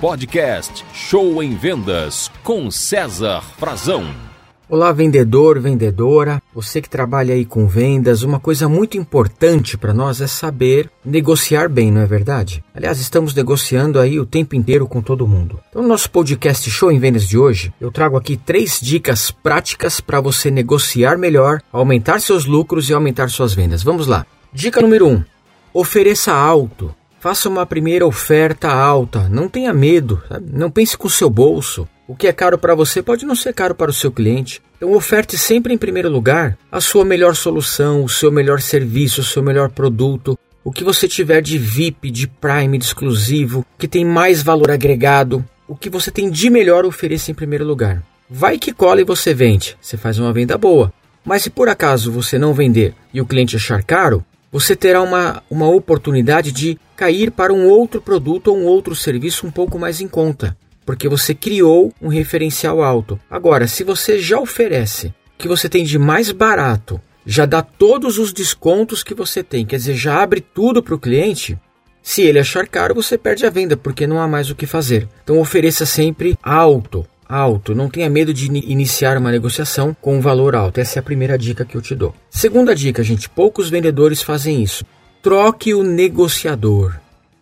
Podcast Show em Vendas com César Frazão. Olá, vendedor, vendedora, você que trabalha aí com vendas, uma coisa muito importante para nós é saber negociar bem, não é verdade? Aliás, estamos negociando aí o tempo inteiro com todo mundo. Então, no nosso podcast Show em Vendas de hoje, eu trago aqui três dicas práticas para você negociar melhor, aumentar seus lucros e aumentar suas vendas. Vamos lá. Dica número 1: um, ofereça alto. Faça uma primeira oferta alta. Não tenha medo. Sabe? Não pense com o seu bolso. O que é caro para você pode não ser caro para o seu cliente. Então, oferte sempre em primeiro lugar a sua melhor solução, o seu melhor serviço, o seu melhor produto, o que você tiver de VIP, de Prime, de exclusivo, que tem mais valor agregado, o que você tem de melhor ofereça em primeiro lugar. Vai que cola e você vende, você faz uma venda boa. Mas se por acaso você não vender e o cliente achar caro, você terá uma, uma oportunidade de cair para um outro produto ou um outro serviço um pouco mais em conta, porque você criou um referencial alto. Agora, se você já oferece o que você tem de mais barato, já dá todos os descontos que você tem, quer dizer, já abre tudo para o cliente, se ele achar caro, você perde a venda, porque não há mais o que fazer. Então ofereça sempre alto, alto. Não tenha medo de iniciar uma negociação com um valor alto. Essa é a primeira dica que eu te dou. Segunda dica, gente: poucos vendedores fazem isso. Troque o negociador.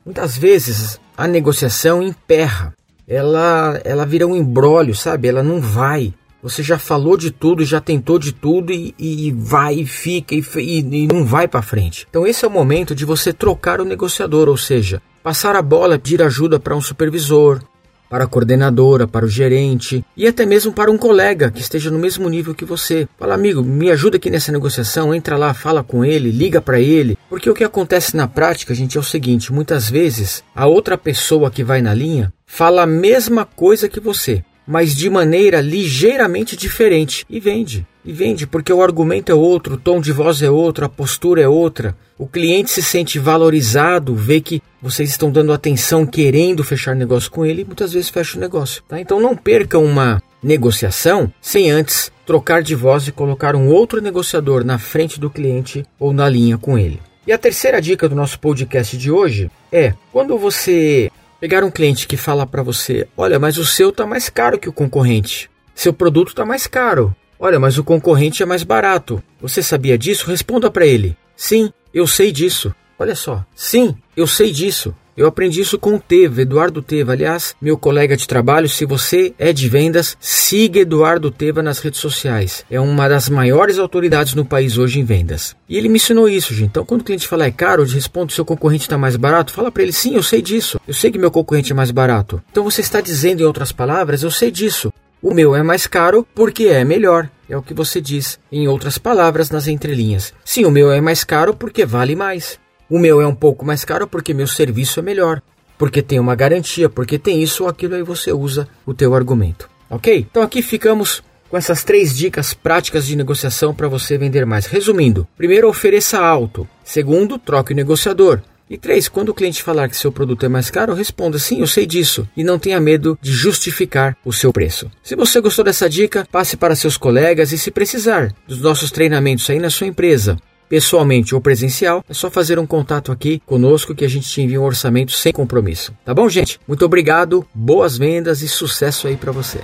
Muitas vezes a negociação emperra. Ela, ela vira um embrólio, sabe? Ela não vai. Você já falou de tudo, já tentou de tudo e, e vai e fica e, e, e não vai para frente. Então esse é o momento de você trocar o negociador, ou seja, passar a bola, pedir ajuda para um supervisor, para a coordenadora, para o gerente e até mesmo para um colega que esteja no mesmo nível que você. Fala, amigo, me ajuda aqui nessa negociação, entra lá, fala com ele, liga para ele. Porque o que acontece na prática, gente, é o seguinte: muitas vezes a outra pessoa que vai na linha fala a mesma coisa que você, mas de maneira ligeiramente diferente e vende. E vende porque o argumento é outro, o tom de voz é outro, a postura é outra. O cliente se sente valorizado, vê que vocês estão dando atenção, querendo fechar negócio com ele e muitas vezes fecha o negócio. Tá? Então não perca uma negociação sem antes trocar de voz e colocar um outro negociador na frente do cliente ou na linha com ele. E a terceira dica do nosso podcast de hoje é: quando você pegar um cliente que fala para você, olha, mas o seu está mais caro que o concorrente, seu produto está mais caro, olha, mas o concorrente é mais barato. Você sabia disso? Responda para ele: sim, eu sei disso. Olha só, sim, eu sei disso. Eu aprendi isso com o Teva, Eduardo Teva. Aliás, meu colega de trabalho, se você é de vendas, siga Eduardo Teva nas redes sociais. É uma das maiores autoridades no país hoje em vendas. E ele me ensinou isso, gente. Então, quando o cliente fala é caro, eu respondo: seu concorrente está mais barato, fala para ele: sim, eu sei disso. Eu sei que meu concorrente é mais barato. Então, você está dizendo, em outras palavras, eu sei disso. O meu é mais caro porque é melhor. É o que você diz, em outras palavras, nas entrelinhas. Sim, o meu é mais caro porque vale mais. O meu é um pouco mais caro porque meu serviço é melhor, porque tem uma garantia, porque tem isso ou aquilo, aí você usa o teu argumento. Ok? Então aqui ficamos com essas três dicas práticas de negociação para você vender mais. Resumindo, primeiro, ofereça alto. Segundo, troque o negociador. E três, quando o cliente falar que seu produto é mais caro, responda sim, eu sei disso e não tenha medo de justificar o seu preço. Se você gostou dessa dica, passe para seus colegas e se precisar dos nossos treinamentos aí na sua empresa, pessoalmente ou presencial, é só fazer um contato aqui conosco que a gente te envia um orçamento sem compromisso. Tá bom, gente? Muito obrigado, boas vendas e sucesso aí para você.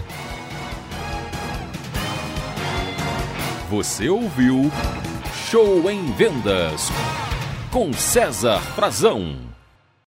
Você ouviu Show em Vendas com César Frazão.